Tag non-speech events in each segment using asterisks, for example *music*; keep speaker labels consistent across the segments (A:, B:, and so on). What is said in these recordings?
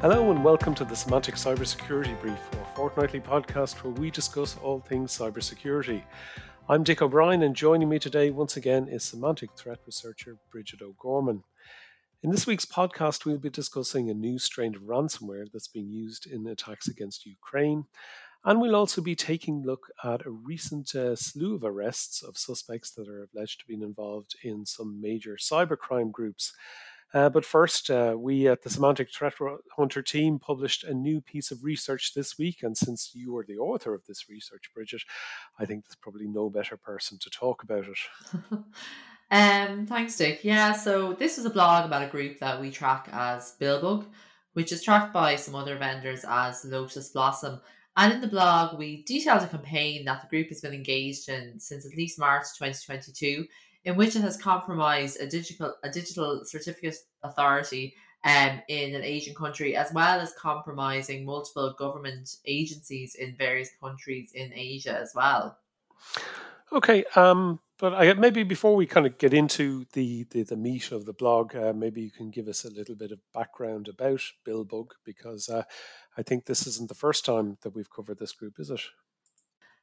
A: Hello and welcome to the Symantec Cybersecurity Brief, our fortnightly podcast where we discuss all things cybersecurity. I'm Dick O'Brien, and joining me today once again is symantec threat researcher Bridget O'Gorman. In this week's podcast, we'll be discussing a new strain of ransomware that's being used in attacks against Ukraine, and we'll also be taking a look at a recent uh, slew of arrests of suspects that are alleged to be involved in some major cybercrime groups. Uh, but first, uh, we at the Symantec Threat Hunter team published a new piece of research this week. And since you are the author of this research, Bridget, I think there's probably no better person to talk about it. *laughs*
B: um, thanks, Dick. Yeah, so this is a blog about a group that we track as Billbug, which is tracked by some other vendors as Lotus Blossom. And in the blog, we detailed a campaign that the group has been engaged in since at least March 2022 in which it has compromised a digital a digital certificate authority um, in an Asian country, as well as compromising multiple government agencies in various countries in Asia as well.
A: Okay, um, but I, maybe before we kind of get into the, the, the meat of the blog, uh, maybe you can give us a little bit of background about Billbug, because uh, I think this isn't the first time that we've covered this group, is it?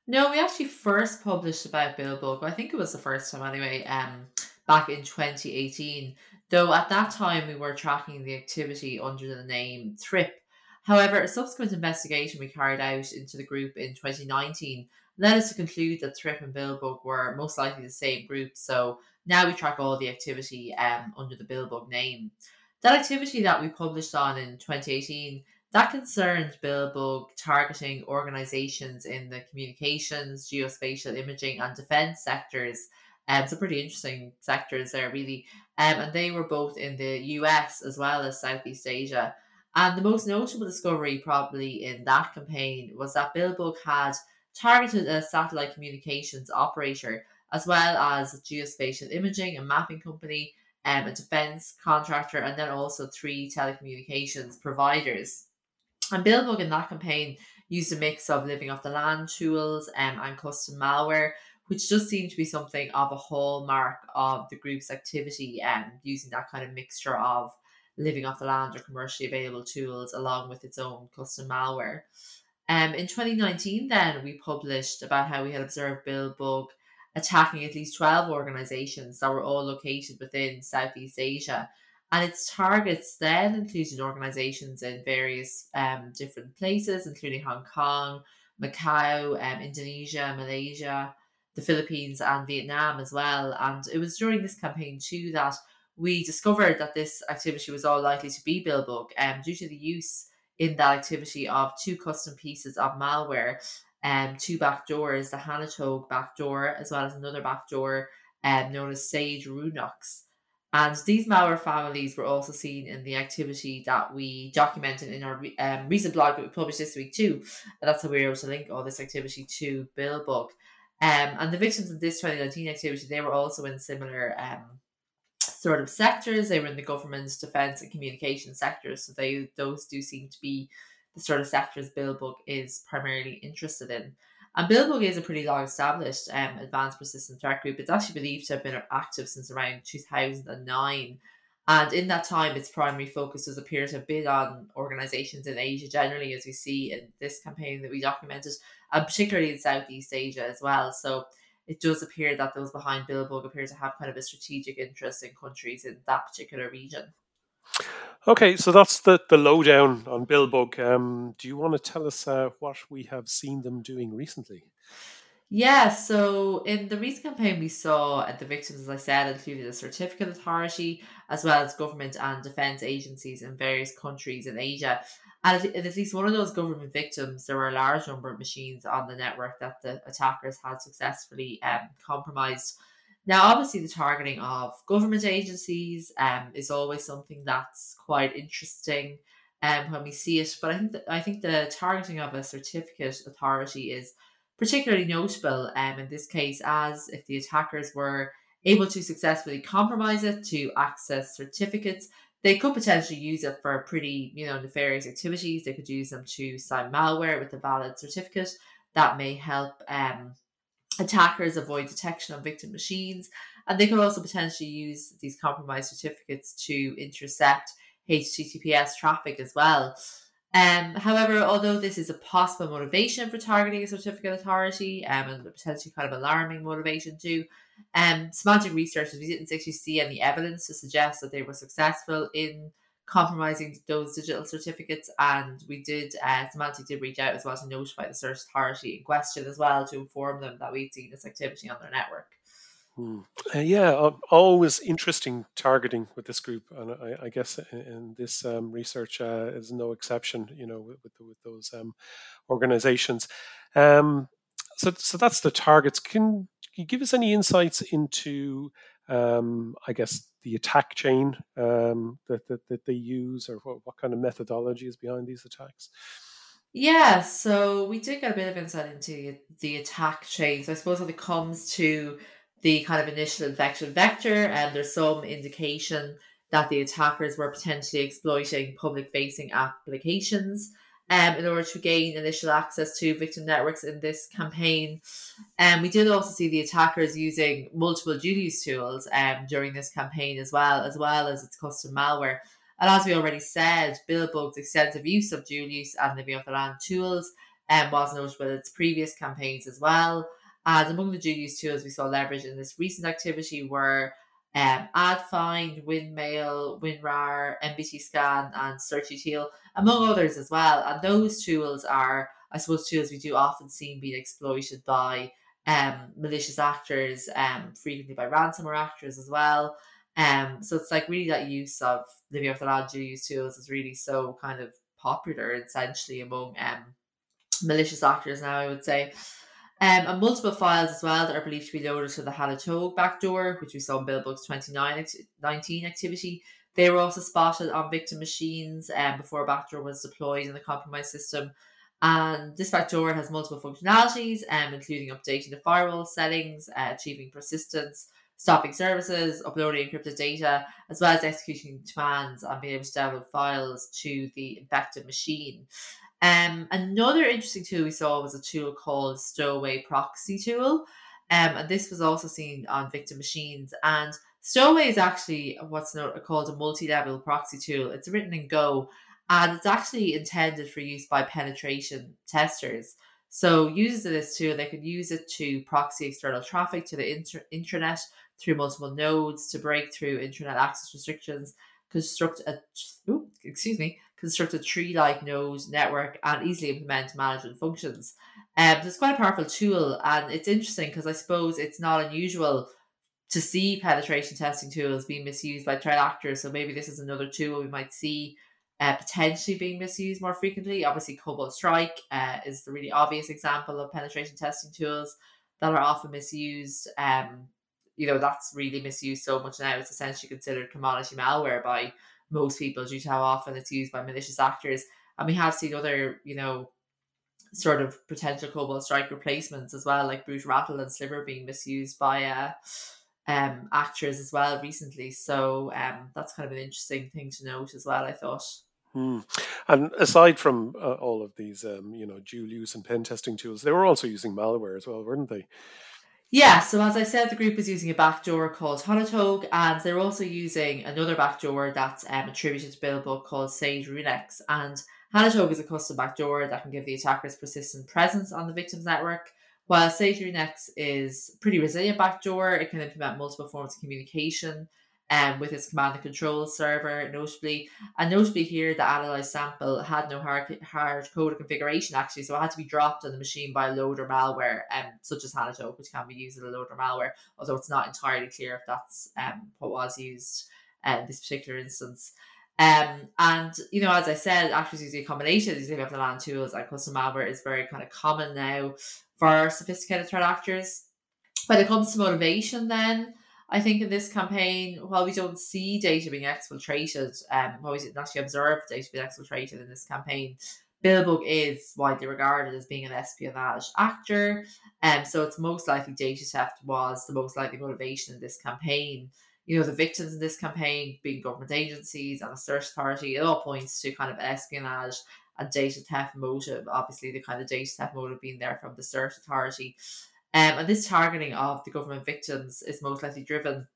B: No, we actually first published about Billbug. I think it was the first time anyway. Um, back in 2018. Though at that time we were tracking the activity under the name Thrip. However, a subsequent investigation we carried out into the group in 2019 led us to conclude that Thrip and Billbug were most likely the same group. So now we track all the activity um, under the Billbug name. That activity that we published on in 2018 that concerned Billbug targeting organizations in the communications, geospatial imaging, and defense sectors. Um, some pretty interesting sectors there, really. Um, and they were both in the US as well as Southeast Asia. And the most notable discovery, probably in that campaign, was that Billbug had targeted a satellite communications operator as well as a geospatial imaging and mapping company, um, a defense contractor, and then also three telecommunications providers. And Billbug in that campaign used a mix of living off the land tools um, and custom malware, which does seem to be something of a hallmark of the group's activity and um, using that kind of mixture of living off the land or commercially available tools along with its own custom malware. Um, in 2019, then we published about how we had observed Billbug attacking at least 12 organizations that were all located within Southeast Asia and its targets then included organizations in various um, different places, including Hong Kong, Macau, um, Indonesia, Malaysia, the Philippines, and Vietnam as well. And it was during this campaign too that we discovered that this activity was all likely to be Billbug um, due to the use in that activity of two custom pieces of malware, um, two backdoors, the Hannotog backdoor, as well as another backdoor um, known as Sagerunex. And these malware families were also seen in the activity that we documented in our um, recent blog that we published this week too. And that's how we were able to link all this activity to Billbug. Um, and the victims of this 2019 activity, they were also in similar um, sort of sectors. They were in the government's defence and communication sectors. So they those do seem to be the sort of sectors Billbug is primarily interested in. And Billbug is a pretty long established um, advanced persistent threat group. It's actually believed to have been active since around 2009. And in that time, its primary focus does appear to have been on organizations in Asia generally, as we see in this campaign that we documented, and particularly in Southeast Asia as well. So it does appear that those behind Billbug appear to have kind of a strategic interest in countries in that particular region.
A: Okay, so that's the, the lowdown on Billbug. Um, do you want to tell us uh, what we have seen them doing recently?
B: Yeah, so in the recent campaign, we saw the victims, as I said, included a certificate authority, as well as government and defence agencies in various countries in Asia. And at least one of those government victims, there were a large number of machines on the network that the attackers had successfully um, compromised. Now, obviously, the targeting of government agencies um, is always something that's quite interesting um, when we see it. But I think I think the targeting of a certificate authority is particularly notable um, in this case, as if the attackers were able to successfully compromise it to access certificates, they could potentially use it for pretty, you know, nefarious activities. They could use them to sign malware with a valid certificate that may help um, attackers avoid detection on victim machines, and they could also potentially use these compromised certificates to intercept HTTPS traffic as well. Um, however, although this is a possible motivation for targeting a certificate authority um, and potentially kind of alarming motivation too, um, symantec researchers, we didn't actually see any evidence to suggest that they were successful in compromising those digital certificates. And we did, uh, Symantec did reach out as well to notify the cert authority in question as well to inform them that we'd seen this activity on their network.
A: Hmm. Uh, yeah, always interesting targeting with this group, and I, I guess in, in this um, research uh, is no exception. You know, with with, with those um, organizations. Um, so, so that's the targets. Can you give us any insights into, um, I guess, the attack chain um, that, that that they use, or what, what kind of methodology is behind these attacks?
B: Yeah, so we did get a bit of insight into the attack chains. I suppose when it comes to the kind of initial infection vector, and there's some indication that the attackers were potentially exploiting public facing applications um, in order to gain initial access to victim networks in this campaign. And um, we did also see the attackers using multiple use tools um, during this campaign as well, as well as its custom malware. And as we already said, Billbug's extensive use of use and the Land tools um, was notable in its previous campaigns as well. And among the use tools we saw leveraged in this recent activity were um, AdFind, WinMail, WinRAR, NBT Scan, and Certutil, among others as well. And those tools are, I suppose, tools we do often see being exploited by um, malicious actors, um, frequently by ransomware actors as well. Um, so it's like really that use of the land use tools is really so kind of popular essentially among um, malicious actors now, I would say. Um, and multiple files as well that are believed to be loaded to the Hannotog backdoor, which we saw in Billbug's 2019 activity. They were also spotted on victim machines um, before a backdoor was deployed in the compromised system. And this backdoor has multiple functionalities, um, including updating the firewall settings, uh, achieving persistence, stopping services, uploading encrypted data, as well as executing commands and being able to download files to the infected machine. Um, another interesting tool we saw was a tool called Stowaway Proxy Tool. Um, and this was also seen on victim machines. And Stowaway is actually what's called a multi-level proxy tool. It's written in Go, and it's actually intended for use by penetration testers. So users of this tool, they could use it to proxy external traffic to the inter- intranet through multiple nodes to break through internet access restrictions, construct a excuse me, construct a tree-like node network and easily implement management functions. Um, so it's quite a powerful tool, and it's interesting because I suppose it's not unusual to see penetration testing tools being misused by threat actors. So maybe this is another tool we might see uh, potentially being misused more frequently. Obviously, Cobalt Strike uh, is the really obvious example of penetration testing tools that are often misused. Um, you know, that's really misused so much now. It's essentially considered commodity malware by most people due to how often it's used by malicious actors. And we have seen other, you know, sort of potential Cobalt Strike replacements as well, like Brute Ratel and Sliver being misused by uh, um, actors as well recently. So um, that's kind of an interesting thing to note as well, I thought.
A: Hmm. And aside from uh, all of these, um, you know, dual use and pen testing tools, they were also using malware as well, weren't they?
B: Yeah, so as I said, the group is using a backdoor called Hannotog, and they're also using another backdoor that's um, attributed to Billbug called Sagerunex. And Hannotog is a custom backdoor that can give the attackers persistent presence on the victim's network. While Sagerunex is pretty resilient backdoor, it can implement multiple forms of communication um, with its command and control server, notably. And notably here, the analyzed sample had no hard, hard coded configuration actually, so it had to be dropped on the machine by loader malware, um, such as Hanatope, which can be used as a loader malware, although it's not entirely clear if that's um, what was used in this particular instance. Um, and you know, as I said, actors using a combination these of the land tools and custom malware is very kind of common now for sophisticated threat actors. When it comes to motivation, then I think in this campaign, while we don't see data being exfiltrated, um, while we didn't actually observe data being exfiltrated in this campaign, Billbug is widely regarded as being an espionage actor, and um, so it's most likely data theft was the most likely motivation in this campaign. You know, the victims in this campaign being government agencies and a cert authority, it all points to kind of espionage and data theft motive. Obviously, the kind of data theft motive being there from the cert authority. Um, and this targeting of the government victims is most likely driven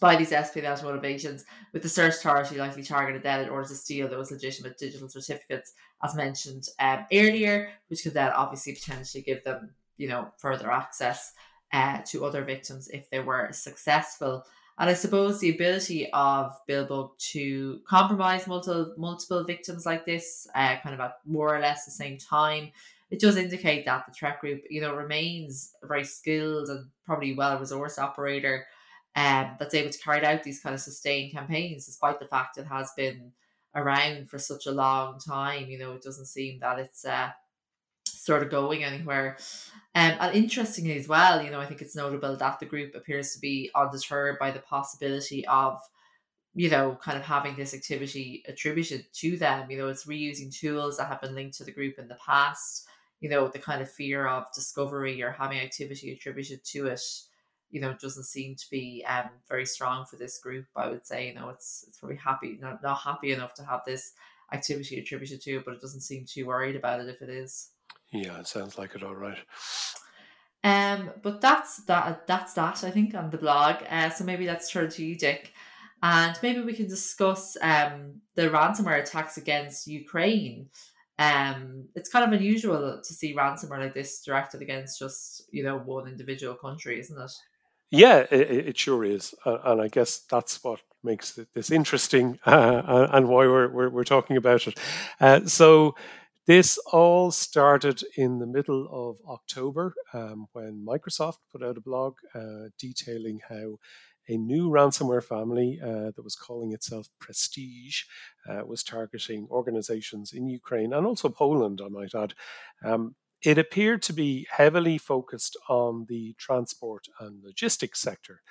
B: by these espionage motivations, with the cert authority likely targeted then in order to steal those legitimate digital certificates, as mentioned um, earlier, which could then obviously potentially give them, you know, further access uh, to other victims if they were successful. And I suppose the ability of Billbug to compromise multiple multiple victims like this, uh, kind of at more or less the same time, it does indicate that the threat group, you know, remains a very skilled and probably well resourced operator um, that's able to carry out these kind of sustained campaigns, despite the fact it has been around for such a long time. You know, it doesn't seem that it's uh, sort of going anywhere. Um, and interestingly as well, you know, I think it's notable that the group appears to be undeterred by the possibility of, you know, kind of having this activity attributed to them. You know, it's reusing tools that have been linked to the group in the past. You know, the kind of fear of discovery or having activity attributed to it you know doesn't seem to be um very strong for this group. I would say you know it's it's probably happy not not happy enough to have this activity attributed to it, but it doesn't seem too worried about it if it is.
A: Yeah, it sounds like it all right.
B: Um, but that's that. That's that. I think on the blog. Uh, so maybe let's turn to you, Dick, and maybe we can discuss um the ransomware attacks against Ukraine. Um, it's kind of unusual to see ransomware like this directed against just you know one individual country, isn't it?
A: Yeah, it, it sure is, uh, and I guess that's what makes this interesting *laughs* uh, and why we're, we're, we're talking about it. Uh, so. This all started in the middle of October um, when Microsoft put out a blog uh, detailing how a new ransomware family uh, that was calling itself Prestige uh, was targeting organizations in Ukraine and also Poland, I might add, um, it appeared to be heavily focused on the transport and logistics sector.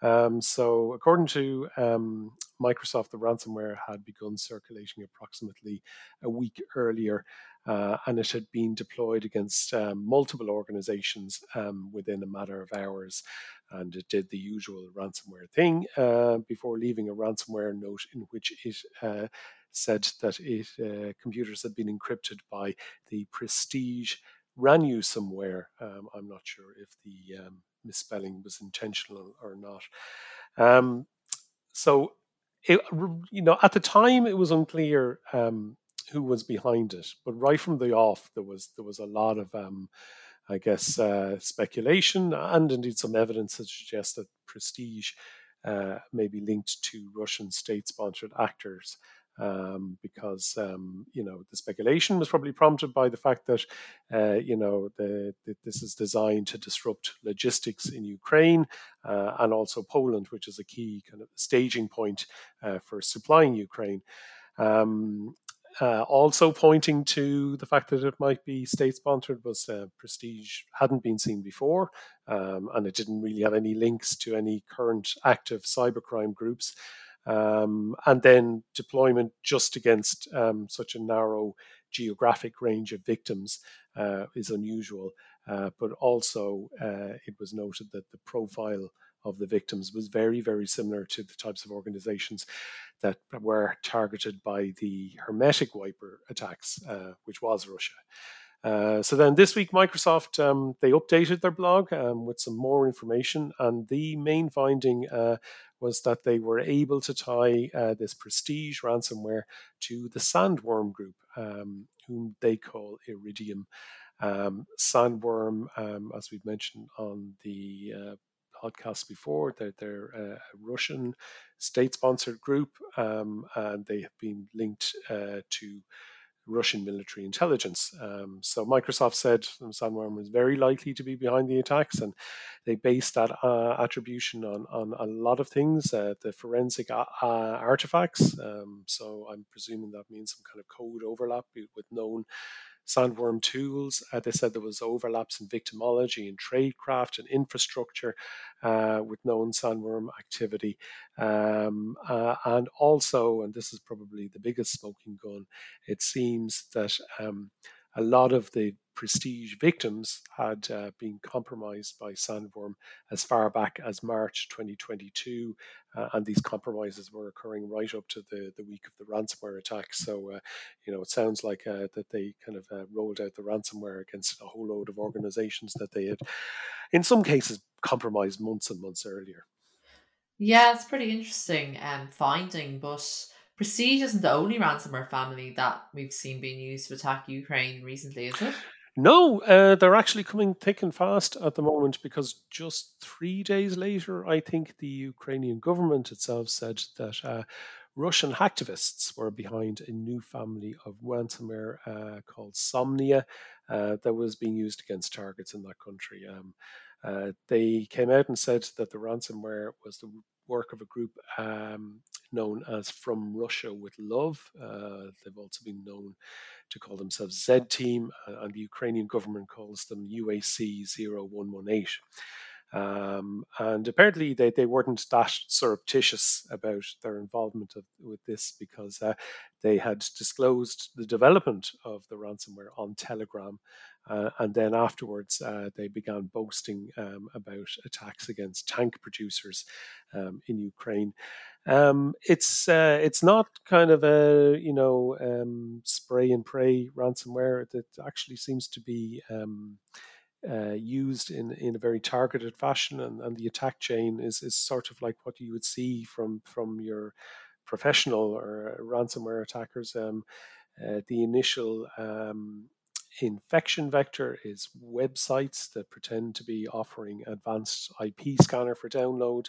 A: Um, so, according to um, Microsoft, the ransomware had begun circulating approximately a week earlier, uh, and it had been deployed against um, multiple organizations um, within a matter of hours. And it did the usual ransomware thing uh, before leaving a ransomware note in which it uh, said that it, uh, computers had been encrypted by the Prestige Ranusomeware. Um, I'm not sure if the um, misspelling was intentional or not. Um, so, it, you know, at the time it was unclear um, who was behind it, but right from the off there was there was a lot of, um, I guess, uh, speculation and indeed some evidence that suggests that Prestige uh, may be linked to Russian state-sponsored actors um, because um, you know the speculation was probably prompted by the fact that uh, you know the, the, this is designed to disrupt logistics in Ukraine uh, and also Poland, which is a key kind of staging point uh, for supplying Ukraine. Um, uh, also pointing to the fact that it might be state sponsored was uh, prestige hadn't been seen before um, and it didn't really have any links to any current active cybercrime groups um, and then deployment just against um, such a narrow geographic range of victims uh, is unusual. Uh, but also, uh, it was noted that the profile of the victims was very, very similar to the types of organizations that were targeted by the Hermetic Wiper attacks, uh, which was Russia. Uh, so then this week, Microsoft um, they updated their blog um, with some more information, and the main finding uh, was that they were able to tie uh, this prestige ransomware to the Sandworm group, um, whom they call Iridium. Um, Sandworm, um, as we've mentioned on the uh, podcast before, they're, they're a Russian state-sponsored group, um, and they have been linked uh, to Russian military intelligence. Um, so Microsoft said Sandworm was very likely to be behind the attacks, and they based that uh, attribution on, on a lot of things, uh, the forensic uh, artifacts. Um, so I'm presuming that means some kind of code overlap with known Sandworm tools. Uh, they said there was overlaps in victimology and tradecraft and infrastructure uh, with known Sandworm activity. Um, uh, and also, and this is probably the biggest smoking gun, it seems that um, a lot of the prestige victims had uh, been compromised by Sandworm as far back as March 2022, uh, and these compromises were occurring right up to the, the week of the ransomware attack. So, uh, you know, it sounds like uh, that they kind of uh, rolled out the ransomware against a whole load of organizations that they had, in some cases, compromised months and months earlier.
B: Yeah, it's pretty interesting um, finding, but Prestige isn't the only ransomware family that we've seen being used to attack Ukraine recently, is it?
A: No, uh, they're actually coming thick and fast at the moment because just three days later, I think the Ukrainian government itself said that uh, Russian hacktivists were behind a new family of ransomware uh, called Somnia uh, that was being used against targets in that country. Um, uh, they came out and said that the ransomware was the work of a group um, known as From Russia with Love. Uh, they've also been known to call themselves Z Team, uh, and the Ukrainian government calls them UAC 0118. Um, and apparently they, they weren't that surreptitious about their involvement of, with this because uh, they had disclosed the development of the ransomware on Telegram. Uh, and then afterwards, uh, they began boasting um, about attacks against tank producers um, in Ukraine. Um, it's uh, it's not kind of a you know um, spray and pray ransomware that actually seems to be um, uh, used in, in a very targeted fashion, and, and the attack chain is, is sort of like what you would see from from your professional or ransomware attackers. Um, uh, the initial um, infection vector is websites that pretend to be offering advanced IP scanner for download.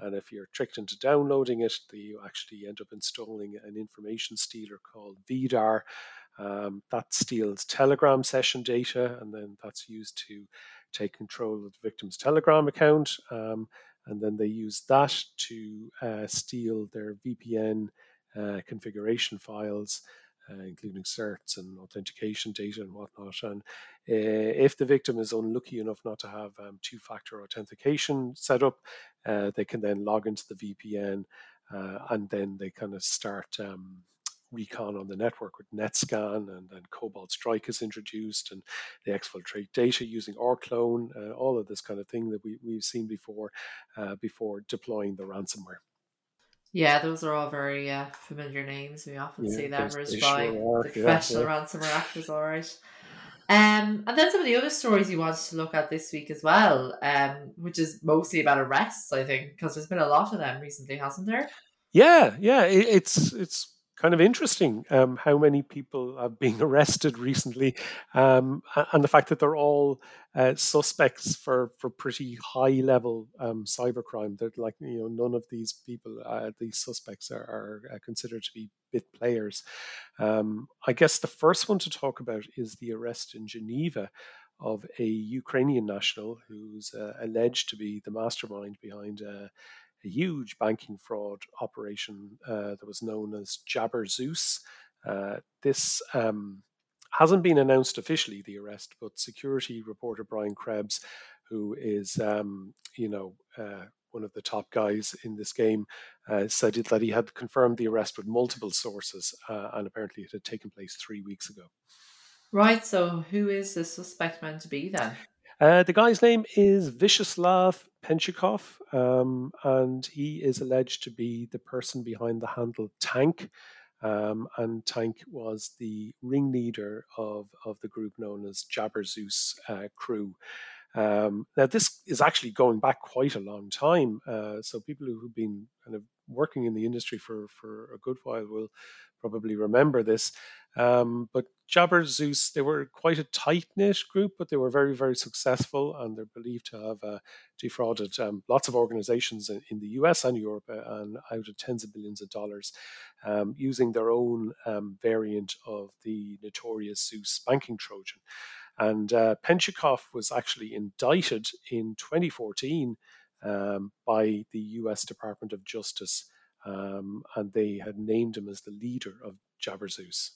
A: And if you're tricked into downloading it, you actually end up installing an information stealer called Vidar, um, that steals Telegram session data, and then that's used to take control of the victim's Telegram account. Um, and then they use that to uh, steal their VPN uh, configuration files, uh, including certs and authentication data and whatnot. And uh, if the victim is unlucky enough not to have um, two factor authentication set up, uh, they can then log into the VPN uh, and then they kind of start. Um, recon on the network with NetScan and then Cobalt Strike is introduced and they exfiltrate data using rclone, uh, all of this kind of thing that we, we've seen before uh, before deploying the ransomware.
B: Yeah, those are all very uh, familiar names. We often yeah, see them as by sure the professional yeah, yeah. ransomware actors, all right. Um, and then some of the other stories you wanted to look at this week as well, um, which is mostly about arrests, I think, because there's been a lot of them recently, hasn't there?
A: Yeah, yeah, it, it's it's kind of interesting um, how many people have been *laughs* arrested recently, um, and the fact that they're all uh, suspects for for pretty high level um, cybercrime. That like you know none of these people, uh, these suspects, are, are uh, considered to be bit players. Um, I guess the first one to talk about is the arrest in Geneva of a Ukrainian national who's uh, alleged to be the mastermind behind uh, a huge banking fraud operation uh, that was known as Jabber Zeus. Uh, this um, hasn't been announced officially, the arrest, but security reporter Brian Krebs, who is, um, you know, uh, one of the top guys in this game, uh, said that he had confirmed the arrest with multiple sources, uh, and apparently it had taken place three weeks ago.
B: Right. So, who is the suspect meant to be then?
A: Uh, the guy's name is Vyacheslav Penchukov, um, and he is alleged to be the person behind the handle Tank. Um, and Tank was the ringleader of, of the group known as Jabberzeus uh, Crew. Um, now, this is actually going back quite a long time. Uh, so, people who've been kind of working in the industry for, for a good while will probably remember this. Um, but Jabberzeus, they were quite a tight knit group, but they were very, very successful, and they're believed to have uh, defrauded um, lots of organizations in, in, the US and Europe uh, and out of tens of billions of dollars um, using their own um, variant of the notorious Zeus banking Trojan. And uh, Penchukov was actually indicted in 2014 um, by the US Department of Justice, um, and they had named him as the leader of Jabberzeus.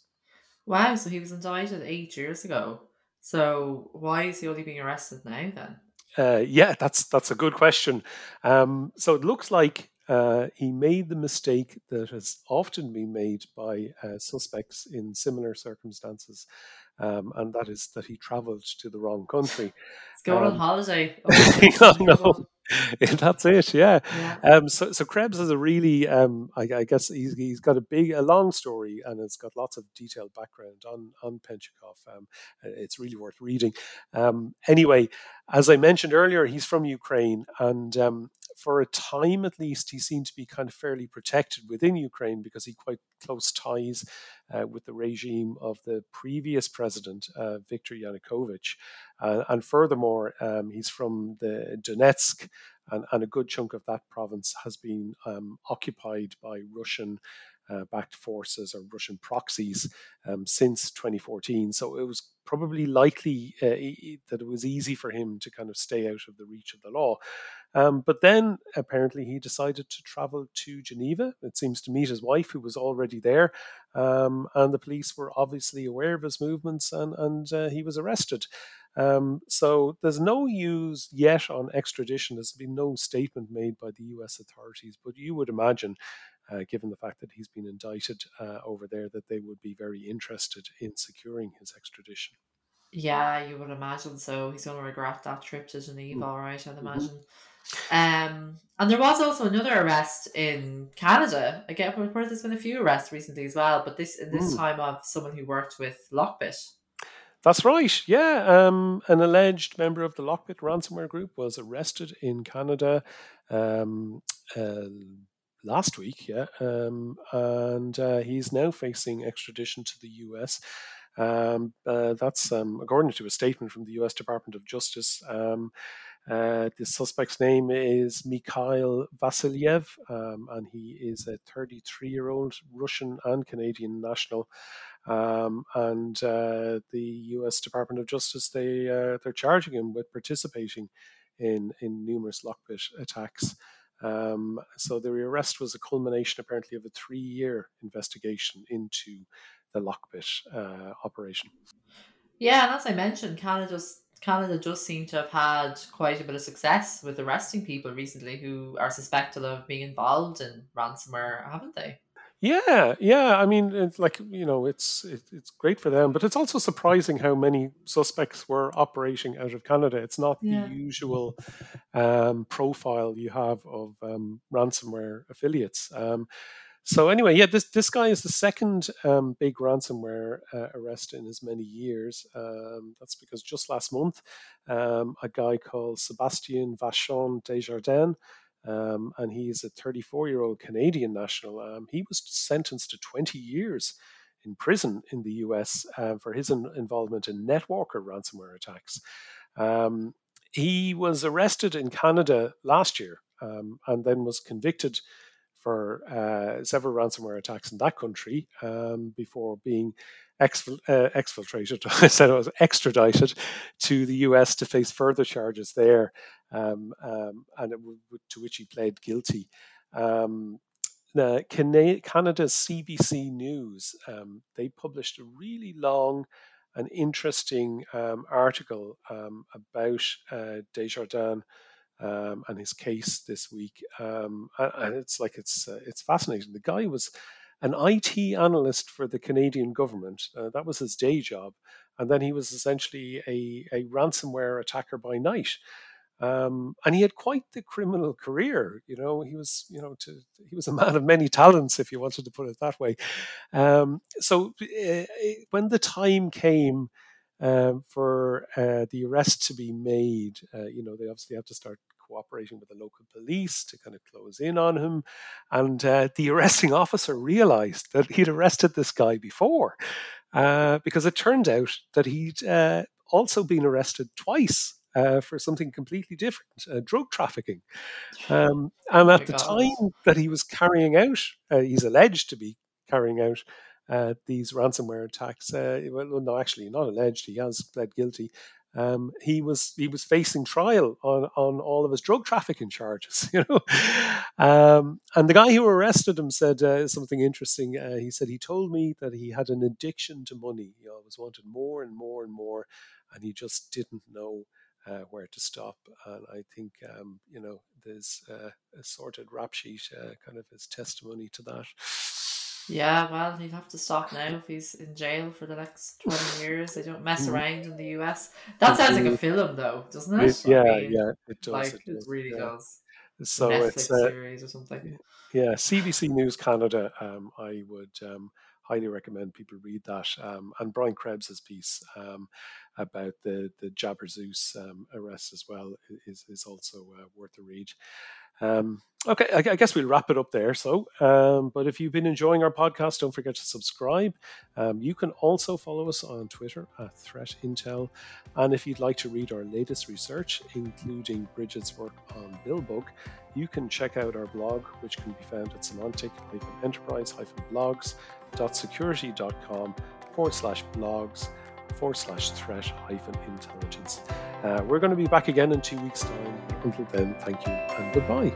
B: Wow, so he was indicted eight years ago. So why is he only being arrested now then?
A: Uh, yeah, that's that's a good question. Um, so it looks like uh, he made the mistake that has often been made by uh, suspects in similar circumstances, um, and that is that he travelled to the wrong country.
B: Going um, on holiday. *laughs*
A: Oh, *laughs* *laughs* no, that's it. Yeah. yeah. Um, so, so Krebs is a really, um, I, I, guess he's, he's got a big, a long story, and it's got lots of detailed background on on Penchukov. Um, it's really worth reading. Um, anyway, as I mentioned earlier, he's from Ukraine, and um, for a time at least, he seemed to be kind of fairly protected within Ukraine because he quite close ties uh, with the regime of the previous president, uh, Viktor Yanukovych. Uh, and furthermore, um, he's from the Donetsk, and, and, a good chunk of that province has been um, occupied by Russian. Uh, backed forces or Russian proxies um, since 2014. So it was probably likely uh, that it was easy for him to kind of stay out of the reach of the law. Um, but then apparently he decided to travel to Geneva, it seems to meet his wife, who was already there. Um, and the police were obviously aware of his movements and, and uh, he was arrested. Um, so there's no news yet on extradition. There's been no statement made by the US authorities, but you would imagine. Uh, given the fact that he's been indicted uh, over there, that they would be very interested in securing his extradition.
B: Yeah, you would imagine so. He's going to regret that trip to Geneva, mm. all right, I'd mm-hmm. imagine. Mm-hmm. Um, and there was also another arrest in Canada. Again, there's been a few arrests recently as well, but this in this mm. time of someone who worked with Lockbit.
A: That's right. Yeah, um, an alleged member of the Lockbit ransomware group was arrested in Canada um, uh, last week. Yeah, um, and uh, he's now facing extradition to the US. Um, uh, that's um, according to a statement from the U.S. Department of Justice. Uh, the suspect's name is Mikhail Vasilyev, um, and he is a 33 year old Russian and Canadian national. Um, and uh, the U.S. Department of Justice they uh, they're charging him with participating in in numerous Lockbit attacks. Um, so the arrest was a culmination, apparently, of a three year investigation into the Lockbit uh, operation.
B: Yeah, and as I mentioned, Canada's Canada does seem to have had quite a bit of success with arresting people recently who are suspected of being involved in ransomware, haven't they?
A: Yeah, yeah. I mean, it's like you know, it's it, it's great for them, but it's also surprising how many suspects were operating out of Canada. It's not yeah. the usual um, profile you have of um, ransomware affiliates. Um, so anyway, yeah, this this guy is the second um, big ransomware uh, arrest in as many years. Um, that's because just last month, um, a guy called Sebastien Vachon Desjardins, um, and he's a 34 year old Canadian national. Um, he was sentenced to 20 years in prison in the US uh, for his in- involvement in NetWalker ransomware attacks. Um, he was arrested in Canada last year and then was convicted for uh, several ransomware attacks in that country um, before being exfil- uh, exfiltrated, *laughs* I said it was extradited to the US to face further charges there, um, um, and w- to which he pled guilty. Um, Canada's CBC News um, they published a really long and interesting um, article about uh, Desjardins um, and his case this week. Um, and it's like it's uh, it's fascinating. The guy was an IT analyst for the Canadian government. Uh, that was his day job, and then he was essentially a, a ransomware attacker by night. Um, and he had quite the criminal career. You know, he was, you know, to, he was a man of many talents, if you wanted to put it that way. Um, so uh, when the time came um, for uh, the arrest to be made, uh, you know, they obviously have to start cooperating with the local police to kind of close in on him. And uh, the arresting *laughs* officer realized that he'd arrested this guy before uh, because it turned out that he'd uh, also been arrested twice. Uh, for something completely different, uh, drug trafficking. Um, and at the time that he was carrying out, uh, he's alleged to be carrying out uh, these ransomware attacks. Uh, well, no, actually, not alleged. He has pled guilty um, he was he was facing trial on on all of his drug trafficking charges. *laughs* You know, um, and the guy who arrested him said uh, something interesting. Uh, he said he told me that he had an addiction to money. He always wanted more and more and more, and he just didn't know. Uh, where to stop, and I think um, you know there's uh, a sorted rap sheet, uh, kind of his testimony to that.
B: Yeah, well, he'd have to stop now if he's in jail for the next 20 years. They don't mess mm-hmm. around in the US. That sounds like a film, though, doesn't it?
A: yeah, I mean, yeah, it does.
B: Like,
A: it,
B: does, it really
A: yeah.
B: does.
A: So
B: Netflix
A: it's a
B: series or something.
A: Yeah, CBC News Canada. Um, I would um, highly recommend people read that. Um, and Brian Krebs's piece um, about the the Jabber Zeus um, arrest as well is is also uh, worth a read. Um, okay, I, I, guess we'll wrap it up there. So, um, but if you've been enjoying our podcast, don't forget to subscribe. Um, you can also follow us on Twitter at Threat Intel. And if you'd like to read our latest research, including Bridget's work on Billbug, you can check out our blog, which can be found at symantec-enterprise-blogs.security.com forward slash blogs forward slash threat hyphen intelligence. Uh, we're going to be back again in two weeks' time. Until then, thank you and goodbye.